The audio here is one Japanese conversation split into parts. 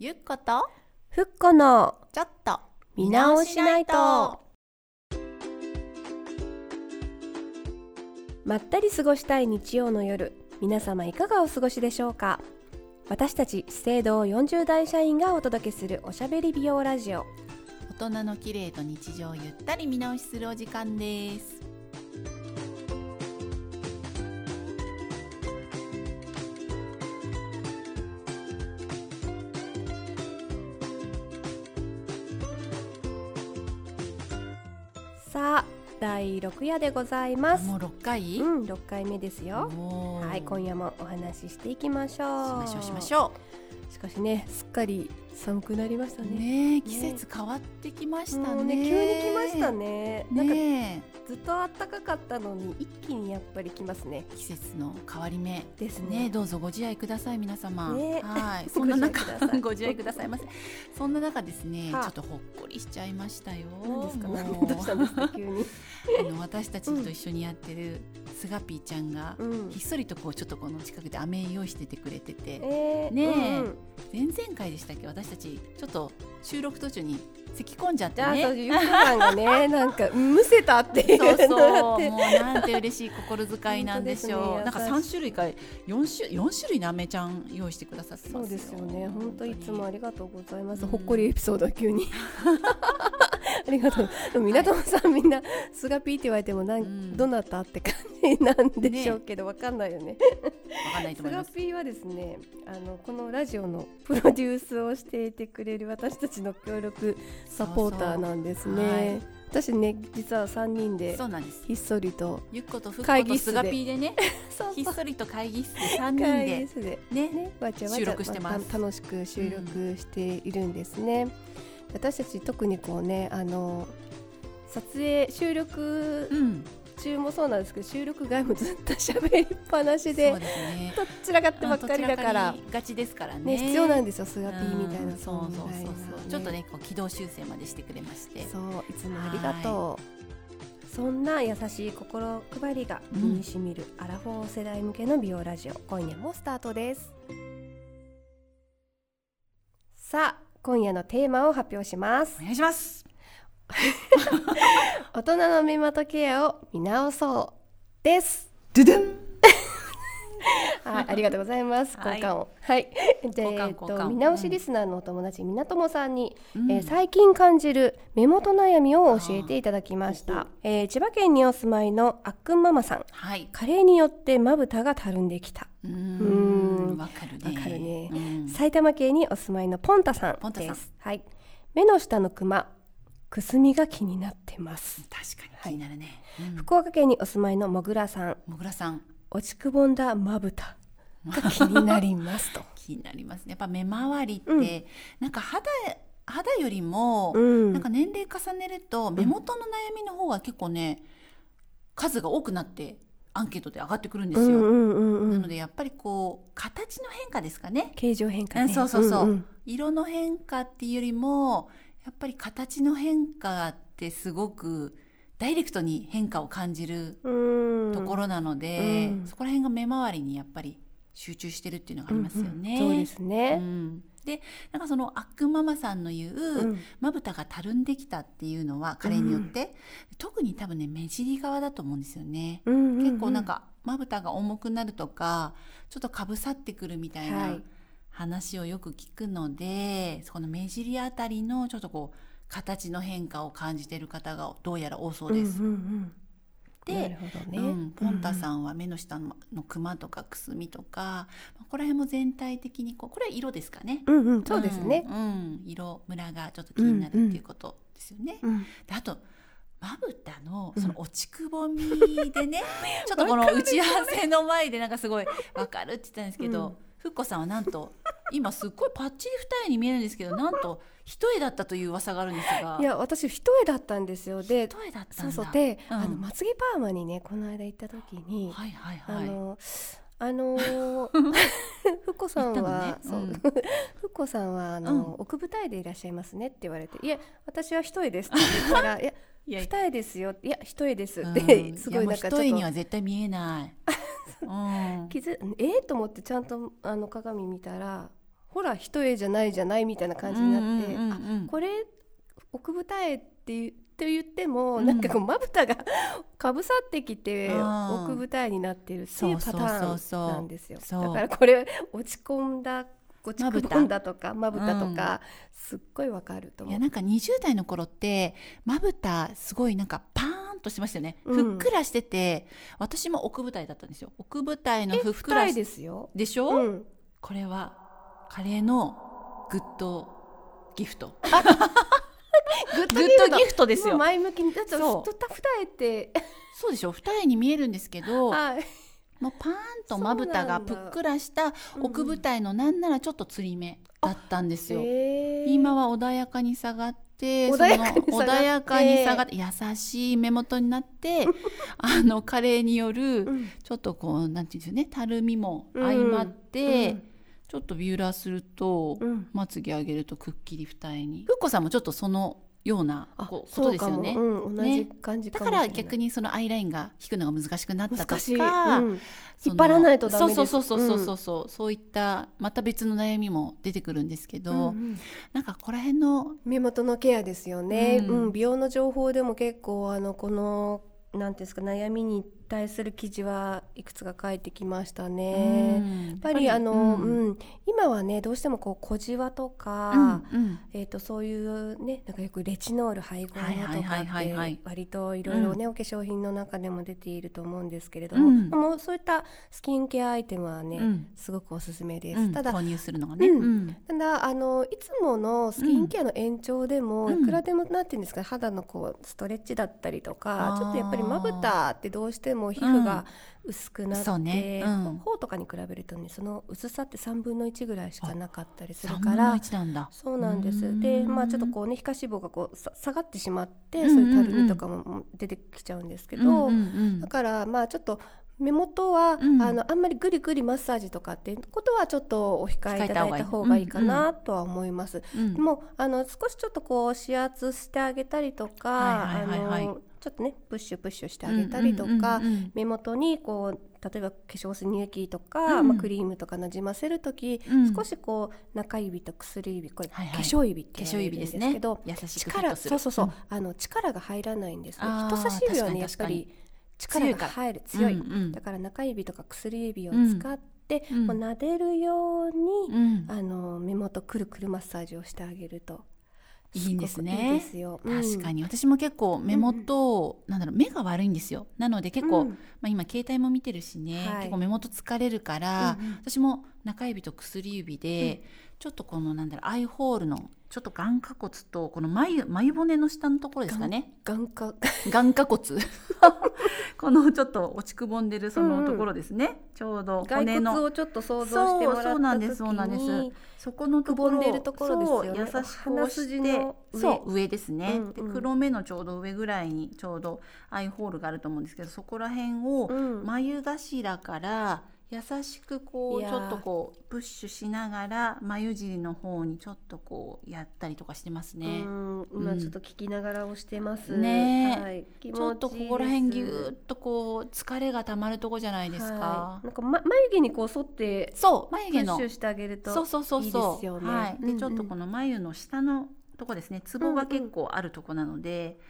ゆっことふっこのちょっと見直しないとまったり過ごしたい日曜の夜皆様いかがお過ごしでしょうか？私たち資生堂40代社員がお届けするおしゃべり美容ラジオ。大人の綺麗と日常をゆったり見直しするお時間ですさあ第6夜でございます。もう六回、うん6回目ですよ。はい今夜もお話ししていきましょう。しましょうしましょしかしねすっかり寒くなりましたうね。ねえ季節変わってきましたね。もうね急に来ましたね。なんかねずっと暖かかったのに一気にやっぱり来ますね。え季節の変わり目。ですね。ねどうぞご自愛ください皆様、ねはい。そんな中ご自愛ください。ませそんな中ですね、はあ。ちょっとほっこりしちゃいましたよ。何ですか？もう。何どうしたんですか？急に。あの私たちと一緒にやってるスガピーちゃんが、うん。ひっそりとこうちょっとこの近くで飴用意しててくれてて。えー。ねえ。うんうん。前々回でしたっけ？私たちちょっと収録途中に咳き込んじゃってねゆきさんがね、なんかむせたっていうそうそうのもうなんて嬉しい心遣いなんでしょう、ねなんか三種類か四種四種類の飴ちゃん用意してくださってますそうですよね。本当いつもありりがとうございます。うんほっこりエピソード急に。ありがとう。でも港さん、みんなスガピーって言われてもなん、うん。どなたって感じなんでしょうけどわ、かんないよね。わかんないとス思います。ガピーはですね、あのこのラジオのプロデュースをしていてくれる私たちの協力サポーターなんですね。そうそう。はい私ね、実は三人でひっそりと、ゆっことふっ会議室で。ことすがピーでね ひっそりと会議室で三人会議で。ねね、わちゃわちゃま楽しく収録しているんですね。私たち特にこうねあの撮影収録うん。中もそうなんですけど収録外もずっと喋りっぱなしでね。どちらかってばっかりだからあと散らかりがちですからね。ね必要なんですよスガピーみたいなうんそうそうそうそう。ちょっとねこう軌道修正までしてくれまして。そういつもありがとう。そんな優しい心配りが身にしみるアラフォー世代向けの美容ラジオ、今夜もスタートです。さあ今夜のテーマを発表します。お願いします。大人の目元ケアを見直そうです。ドゥドゥンはい、ありがとうございます。はい交換を。はい。で、えっと見直しリスナーのお友達、みなともさんに、うんえー最近感じる目元悩みを教えていただきました。えー千葉県にお住まいのあっくんママさん。はい加齢によってまぶたがたるんできた。うんんわかるねわかるねうん埼玉県にお住まいのポンタさんです。はい。目の下のクマ、くすみが気になってます。確かに気になるねうん福岡県にお住まいのもぐらさん、もぐらさん落ちくぼんだまぶた。が気になりますと。気になりますね。やっぱ目周りって、うん。なんか肌肌よりも、うん。なんか年齢重ねると目元の悩みの方が結構ね数が多くなってアンケートで上がってくるんですよ、うんうんうんうん。なのでやっぱりこう形の変化ですかね。形状変化ね。うんそうそうそう、んん。色の変化っていうよりもやっぱり形の変化ってすごくダイレクトに変化を感じるうん。ところなので、うん。そこら辺が目周りにやっぱり集中してるっていうのがありますよね。うんうんそうですうね。ん。でなんかそのあっくんママさんの言ううん。まぶたがたるんできたっていうのは加齢によって、特に多分ね目尻側だと思うんですよね。うんうんうん。結構なんかまぶたが重くなるとかちょっとかぶさってくるみたいはない。話をよく聞くので、そこの目尻あたりのちょっとこう形の変化を感じている方がどうやら多そうです。うんうんうんでね。うん、ポンタさん。んは目の下ののクマとかくすみとかここら辺も全体的にこうこれは色ですかね。うんうんそうですね。うん、うん色ムラがちょっと気になるっていうことですよね。うんであとまぶたのうんその落ちくぼみでね、ちょっとこの打ち合わせの前でなんかすごいわかるって言ったんですけど、うんふっこさんはなんと今すっごいパッチリ二重に見えるんですけどなんと一重だったという噂があるんですが。いや私一重だったんですよ。で、一重だったそんだ。うそう。で、うん。あのまつげパーマにねこの間行った時に、はいはいはい。あのあのー ふっこさんは、のね。そう。う んふっこさんはあの、うん。奥舞台でいらっしゃいますねって言われて、いや私は一重ですって言ったら、いや二重ですよ。いや一重です。うん。って、すごいなんかちょっと一重には絶対見えない。うん。気づえー、と思ってちゃんとあの鏡見たらほら一重じゃないじゃないみたいな感じになって、うんうんうんうんあこれ奥二重って言って言っても、うん。なんかこうまぶたがかぶさってきて奥二重になってるっていうパターンなんですよ。だからこれ落ち込んだ落ちまぶた込んだとかまぶたとか、すっごいわかると思う。いやなんか20代の頃ってまぶたすごいなんかパーンとしてましたよね、うん。ふっくらしてて私も奥舞台だったんですよ。奥舞台のふっくらしですよ。でしょ、うん、これはカレーのグッドギフト。グッドギフト。ですよ。前向きにだってそう。二重って、そうでしょ？二重に見えるんですけどはい、もうパーンとまぶたがぷっくらした奥舞台のなんならちょっとつり目だったんですよ、今は穏やかに下がって穏やかに下がって。その穏やかに下がって優しい目元になって あの加齢によるうん。ちょっとこうなんていうんですよね？たるみも相まって、うんちょっとビューラーすると、うん。まつげ上げるとくっきり二重に。ふっこさんもちょっとそのようなあこうことですよね。そうん、同じ感じだから逆にそのアイラインが引くのが難しくなったとかうん。引っ張らないとダメです。そうそうそうそうそうそう、そういったまた別の悩みも出てくるんですけど、うんうん。なんかここら辺の目元のケアですよね、ううんん美容の情報でも結構あのこのなんていうんですか悩みに対する記事はいくつか書いてきましたね。うん。やっぱりあの、うん。うん。今はねどうしてもこう小じわとか、えー、とそういうねなんかよくレチノール配合とかって割といろいろね、お化粧品の中でも出ていると思うんですけれども、うん。もうそういったスキンケアアイテムはね、うん。すごくおすすめです。うん。ただ購入するのがね、ただあのいつものスキンケアの延長でも、うん。いくらでもなんていうんですか肌のこうストレッチだったりとかちょっとやっぱりまぶたってどうしても皮膚が薄くなって、そうね。うん。頬とかに比べるとねその薄さって3分の1ぐらいしかなかったりする3分のから。1なんだ。そうなんです。でまあちょっとこうね皮下脂肪がこうさ下がってしまって、うんうんうん。そういうたるみとかも出てきちゃうんですけど、うんうんうん。だからまあちょっと目元は、うん。あのあんまりグリグリマッサージとかっていうことはちょっとお控えいただいた方がいいかなとは思います。うんでもあの少しちょっとこう指圧してあげたりとか、はいはいはいはいあのちょっとねプッシュプッシュしてあげたりとか、目元にこう例えば化粧水乳液とか、うん。まあ、クリームとかなじませる時、うん。少しこう中指と薬指これ、はいはい。化粧指って化粧言われるん指ですけど、力そうそうそう、ん。あの力が入らないんですね。人差し指はねやっぱり力が入る強い、うんうん。だから中指とか薬指を使って、うん。こう撫でるように、うんあの目元くるくるマッサージをしてあげるといいんですね。ごくいいですよ、うん。確かに。私も結構目元、なんだろう目が悪いんですよ。なので結構、うん。まあ、今携帯も見てるしね、はい。結構目元疲れるから、うんうん。私も中指と薬指で、ちょっとこのなんだろうアイホールのちょっと眼下骨とこの眉眉骨の下のところですかね。眼科。眼下骨。このちょっと落ちくぼんでるそうんうんのところですね、ちょうど骸骨骨の。をちょっと想像してもらったそうなんです時そうなんです。にそこのところくぼんでるところですよね。優しく押してそう上ですね、うんうん。で黒目のちょうど上ぐらいにちょうどアイホールがあると思うんですけどそこら辺をうん。眉頭から優しくこいうちょっとこうプッシュしながら眉尻の方にちょっとこうやったりとかしてますね。うん。今ちょっと聞きながら押してます、ねえ。はい、気ちょっとここら辺ぎゅっとこう疲れがたまるとこじゃないですか。は。い、なんか、ま、眉毛にこう沿ってそう眉毛の。プッシュしてあげるとそうそうそうそう。ですよね。はい、でちょっとこのの眉の下のとこですね。ツボが結構あるとこなので、これ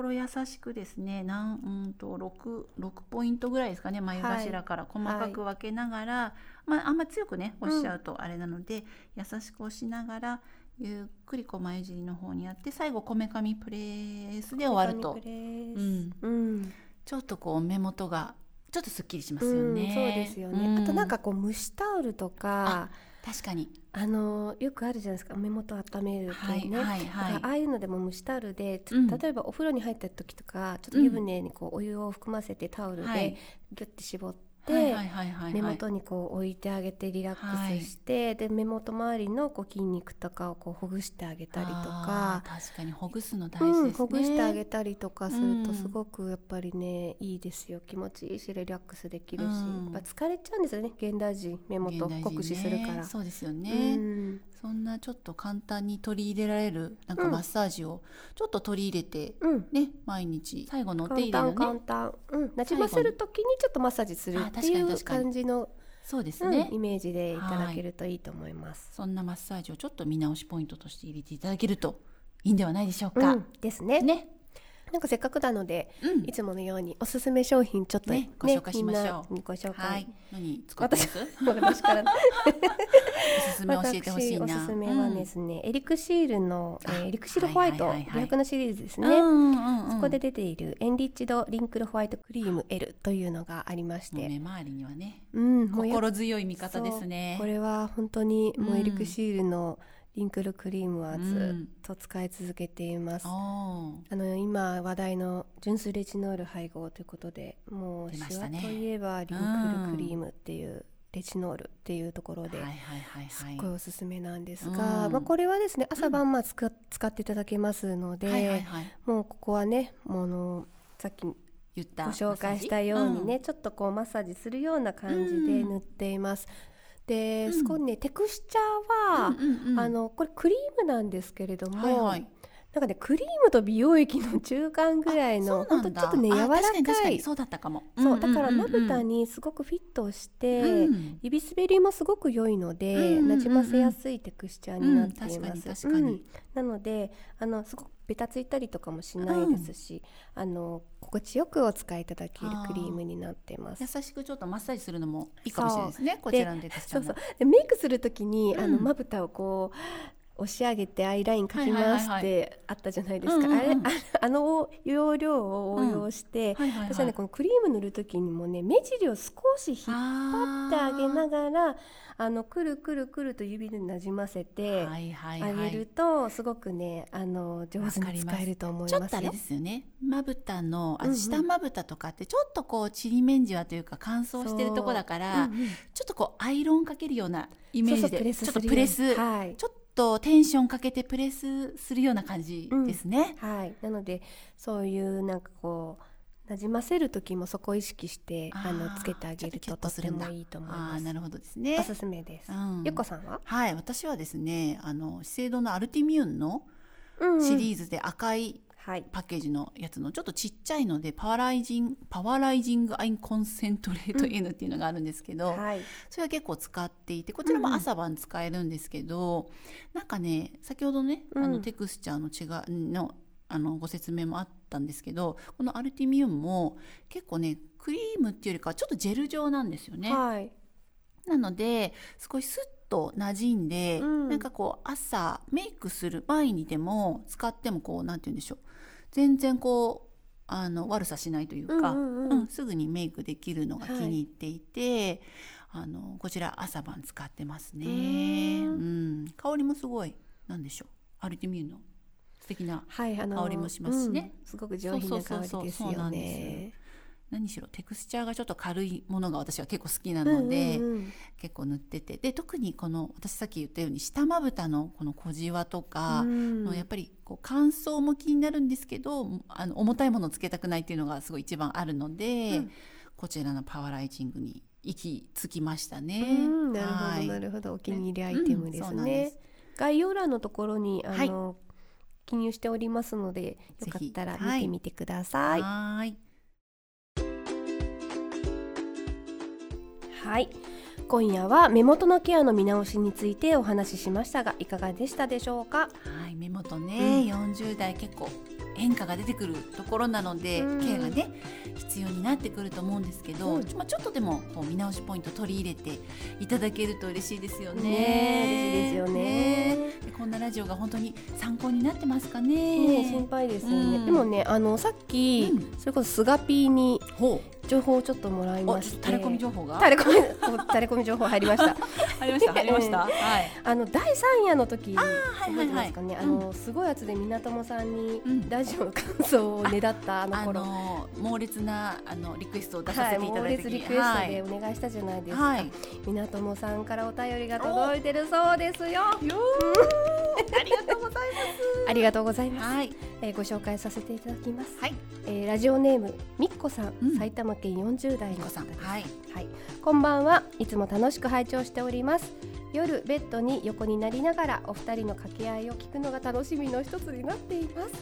を優しくですねなんうんと 6, 6ポイントぐらいですかね眉頭から細かく分けながら、まあ、あんま強くね押しちゃうとあれなので、優しく押しながらゆっくりこう眉尻の方にやって最後こめかみプレースで終わると。うん。うん、ちょっとこう目元がちょっとすっきりしますうん、よね。そうですよね、うん。あとなんかこう蒸しタオルとか確かに、あのよくあるじゃないですか。目元温める系ね、はいはいああいうのでも蒸しタオルで、つうん。例えばお風呂に入った時とかちょっと湯船にこうお湯を含ませてタオルではい。ギュッて絞っ目元にこう置いてあげてリラックスして、で目元周りのこう筋肉とかをこうほぐしてあげたりとか。確かにほぐすの大事ですね、うん、ほぐしてあげたりとかするうん。とすごくやっぱりね、いいですよ。気持ちいいしリラックスできるし、うん。やっぱ疲れちゃうんですよね。現代人目元酷使するから。そうですようね、ん。そんなちょっと簡単に取り入れられるなんかうん。マッサージをちょっと取り入れてうん。ね、毎日最後のお手簡入れの単簡ね単、うん、なじませる時にちょっとマッサージするあっていう感じのそうですうんね、イメージでいただけるといいと思います。そんなマッサージをちょっと見直しポイントとして入れていただけるといいんではないでしょうか、うんですね。ね、なんかせっかくなので、うん。いつものようにおすすめ商品ちょっとねご紹介しましょう。みんなにご紹介、はい。何作ってます？私から。おすすめ教えてほしいな。私おすすめはですね、エリクシールの、えーエリクシールホワイトはいはいはいはい。美白のシリーズですね、うんうんうんうん。そこで出ているエンリッチドリンクルホワイトクリーム L というのがありまして、もう目周りにはねうんもうや心強い味方ですね。これは本当にもううんエリクシールのリンクルクリームはうずんっと使い続けています、おー。あの今話題の純粋レチノール配合ということでもうシワといえばリンクルクリームっていう、レチノールっていうところで、すっはいごいおすすめなんですが、うん。まあ、これはですね朝晩まあ使,、使っていただけますので、もうここはねものさっきご言った紹介したようにね、ちょっとこうマッサージするような感じで塗っています。で、うん。そこにねテクスチャーは、うんうんうん。あのこれクリームなんですけれども、はいはいなんかねクリームと美容液の中間ぐらいのほんとちょっとねあ柔ら確かいそうだったかも。そうだからまぶたににすごくフィットして、うん。指滑りもすごく良いので、うんうんうんうん。なじませやすいテクスチャーになっています。うん確かに確かに。うん。なのであのすごくベタついたりとかもしないですし、あの心地よくお使いいただけるクリームになってます。優しくちょっとマッサージするのもいいかもしれないですねこでちらのテクスチャーも。そうそう。でメイクするときに、あうん。のまぶたをこう押し上げてアイライン描きますってあったじゃないですか、あれあ あの要領を応用して、はいはいはい。私はねこのクリーム塗る時にもね目尻を少し引っ張ってあげながらあのくるくるくると指でなじませてあはいげるとすごくねあの上手に使えると思いますよ。ちょっとあれで。すよね。まぶたのあ下まぶたとかってちょっとこうちりめんじわというか乾燥してるとこだから、う。んうん。ちょっとこうアイロンかけるようなイメージでちょっとプレス、はい。ちょっとテンションかけてプレスするような感じですね。はい、なのでそういうなんかこうなじませる時もそこを意識してあのつけてあげるとととてもいいと思いあます。あなるほどですねお。すすめです。うんゆっこさんは？はい私はですねあの資生堂のアルティミューンのうんシリーズで赤いはい。パッケージのやつのちょっとちっちゃいのでパワーライジングパワーライジングアインコンセントレート N っていうのがあるんですけど、はい。それは結構使っていてこちらも朝晩使えるんですけど、なんかね先ほどね、あうんのテクスチャーの違いのあのご説明もあったんですけどこのアルティミウムも結構ねクリームっていうよりかはちょっとジェル状なんですよね。はい。なので少しスッと馴染んで、うん。なんかこう朝メイクする前にでも使ってもこうなんて言うんでしょう。全然こうあの悪さしないというか、うんうんうん。うんすぐにメイクできるのが気に入っていて、あのこちら朝晩使ってますね。ううん。ん。香りもすごいなんでしょう。アルティミューの素敵な香りもしますしね。うん。すごく上品な香りですそうそうそうそうよなんね。何しろテクスチャーがちょっと軽いものが私は結構好きなので。うんうんうん。結構塗ってて。で特にこの私さっき言ったように下まぶたのこの小じわとかうん。のやっぱりこう乾燥も気になるんですけどあの重たいものをつけたくないっていうのがすごい一番あるので、うん。こちらのパワーライジングに行き着きましたうね。んなるほはい。どなるほど。お気に入りアイテムですうんそうなんでねす。概要欄のところにあはい。の記入しておりますのでよかったら見てみてください。はーいはい。今夜は目元のケアの見直しについてお話ししましたがいかがでしたでしょうか？はい目元ね、40代結構変化が出てくるところなので、うん。ケアがね必要になってくると思うんですけど、うん。まあ、ちょっとでもこう見直しポイント取り入れていただけると嬉しいですよね。ねえ嬉しいですよね。でこんなラジオが本当に参考になってますかね。ね。心配ですよね、うん。でもねあのさっき、うん。それこそスガピーにほ情報をちょっともらいうまして。タレコミ情報が？タレコミおタレコミ情報入りました。入りました。入りました？うん。はい。あの第三夜の時はいはいはい。覚えてますかね、あのすごいやつで港友さんにうん。ラジオの感想をねだったあのあ頃、の猛烈なあのリクエストを出さはい、せていた猛だいた時。烈リクエストでお願いしたじゃないですか、はい。はい港友さんからお便りが届いてるそうですよ。よーありがとうございありがとうございます。ます、はい。えーご紹介させていただきます、はい。えーラジオネームみっこさん、うん。埼玉県40代みこさん。の方ですはい。はい、こんばんはいつも楽しく拝聴しております。夜ベッドに横になりながらお二人の掛け合いを聞くのが楽しみの一つになっています。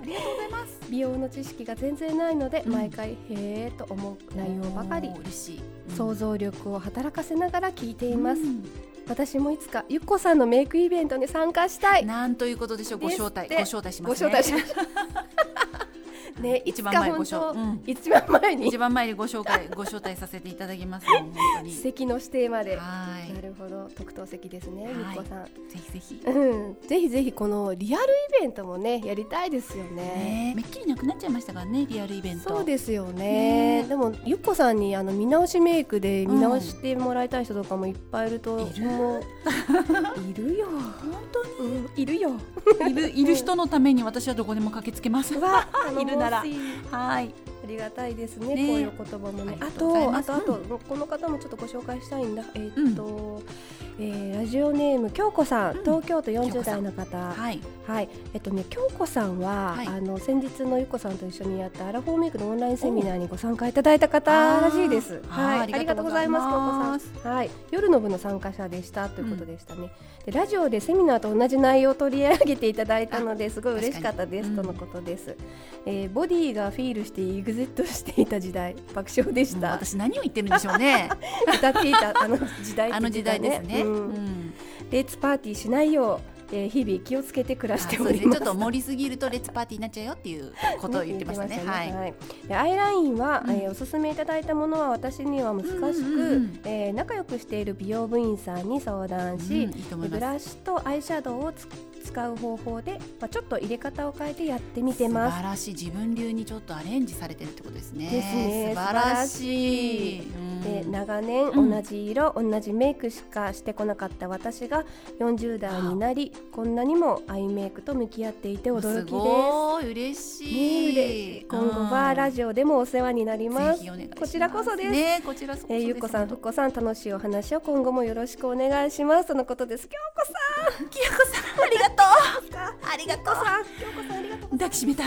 ありがとうございます。美容の知識が全然ないので、うん。毎回へえと思う内容ばかり。嬉しい、想像力を働かせながら聞いています、うん私もいつかゆっこさんのメイクイベントに参加したい。なんということでしょうご招待ご招待しまごすね。招待します。ねい 一番前ご招当、うん。一番前に。一番前にご紹介ご招待させていただきますよ本当に。席の指定まで。はいなるほど。特等席ですね、はい。ゆっこさん。ぜひぜひ。うん、ぜひぜひこのリアルイベントもねやりたいですよね。ね。めっきりなくなっちゃいましたからねリアルイベント。そうですよね。ね。でもゆっこさんにあの見直しメイクで見直してもらいたい人とかもいっぱいいると、いる。もう いるよ、本当に？うん、いるよ。いるいる人のために私はどこでも駆けつけます。いるなら。はい。ありがたいですねね。こういう言葉もね。あとあとあと、この方もちょっとご紹介したいんだ。えーっと、えーラジオネーム京子さん、うん東京都40京子さん代の方はい。はい、えっとね、京子さんは、はいあの先日のゆっこさんと一緒にやったアラフォーメイクのオンラインセミナーにご参加いただいた方らしいです。はい、ありがとうございます京子さん。はい、夜の部の参加者でしたということでしたね。で、ラジオでセミナーと同じ内容を取り上げていただいたので、すごい嬉しかったですとのことです。えーボディがフィールしてエグゼットしていた時代、爆笑でした。私何を言ってるんでしょうね。歌っていたあの時代ってあの時代ですね。レッツパーティーしないよう、えー日々気をつけて暮らして。おりますちょっ。と盛りすぎるとレッツパーティーになっちゃうよっていうことを言ってましたね。はい。はい、でアイラインは、うんえーおすすめいただいたものは私には難しく、うんうんうんえー仲良くしている美容部員さんに相談うんし、いい。ブラシとアイシャドウをつ使う方法で、まあ、ちょっと入れ方を変えてやってみてます素晴らしい自分流にちょっとアレンジされてるってことですね。ですね素晴らしい。うんで長年うん同じ色、同じメイクしかしてこなかった私が40代になりこんなにもアイメイクと向き合っていて驚きです嬉しい。ね嬉しい今後はラジジオでもお世話になりますぜひお願いします。こちらこそですね、こちら。えーゆっこさん、ふっこさん、楽しいお話を今後もよろしくお願いします。とのことです。京子さん、きよこさん、ありがとう。ありがとう。さん、京子さん、ありがとう抱きしめたい。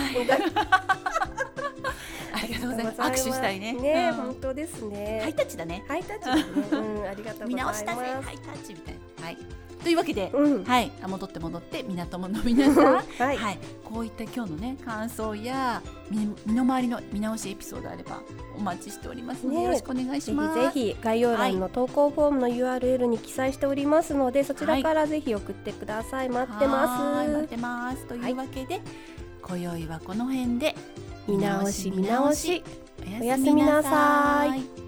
ありがとうございます。握手したいね。ね、うん本当ですね。ハイタッチだね。ハイタッチね。うん、ありがとうございます。見直したぜ。ハイタッチみたいな。はい。というわけで、うん、はい、あ戻って戻って港の皆さん、は はいい、こういった今日のね感想や身身の回りの見直しエピソードあればお待ちしておりますので、ねよろしくお願いしぜます。ひぜひ概要欄の投稿フォームの URL に記載しておりますので、そちらからぜひ送ってください。待ってます待っ。てます。というわけで、今宵はこの辺で見直し見直し。おやすみなさい。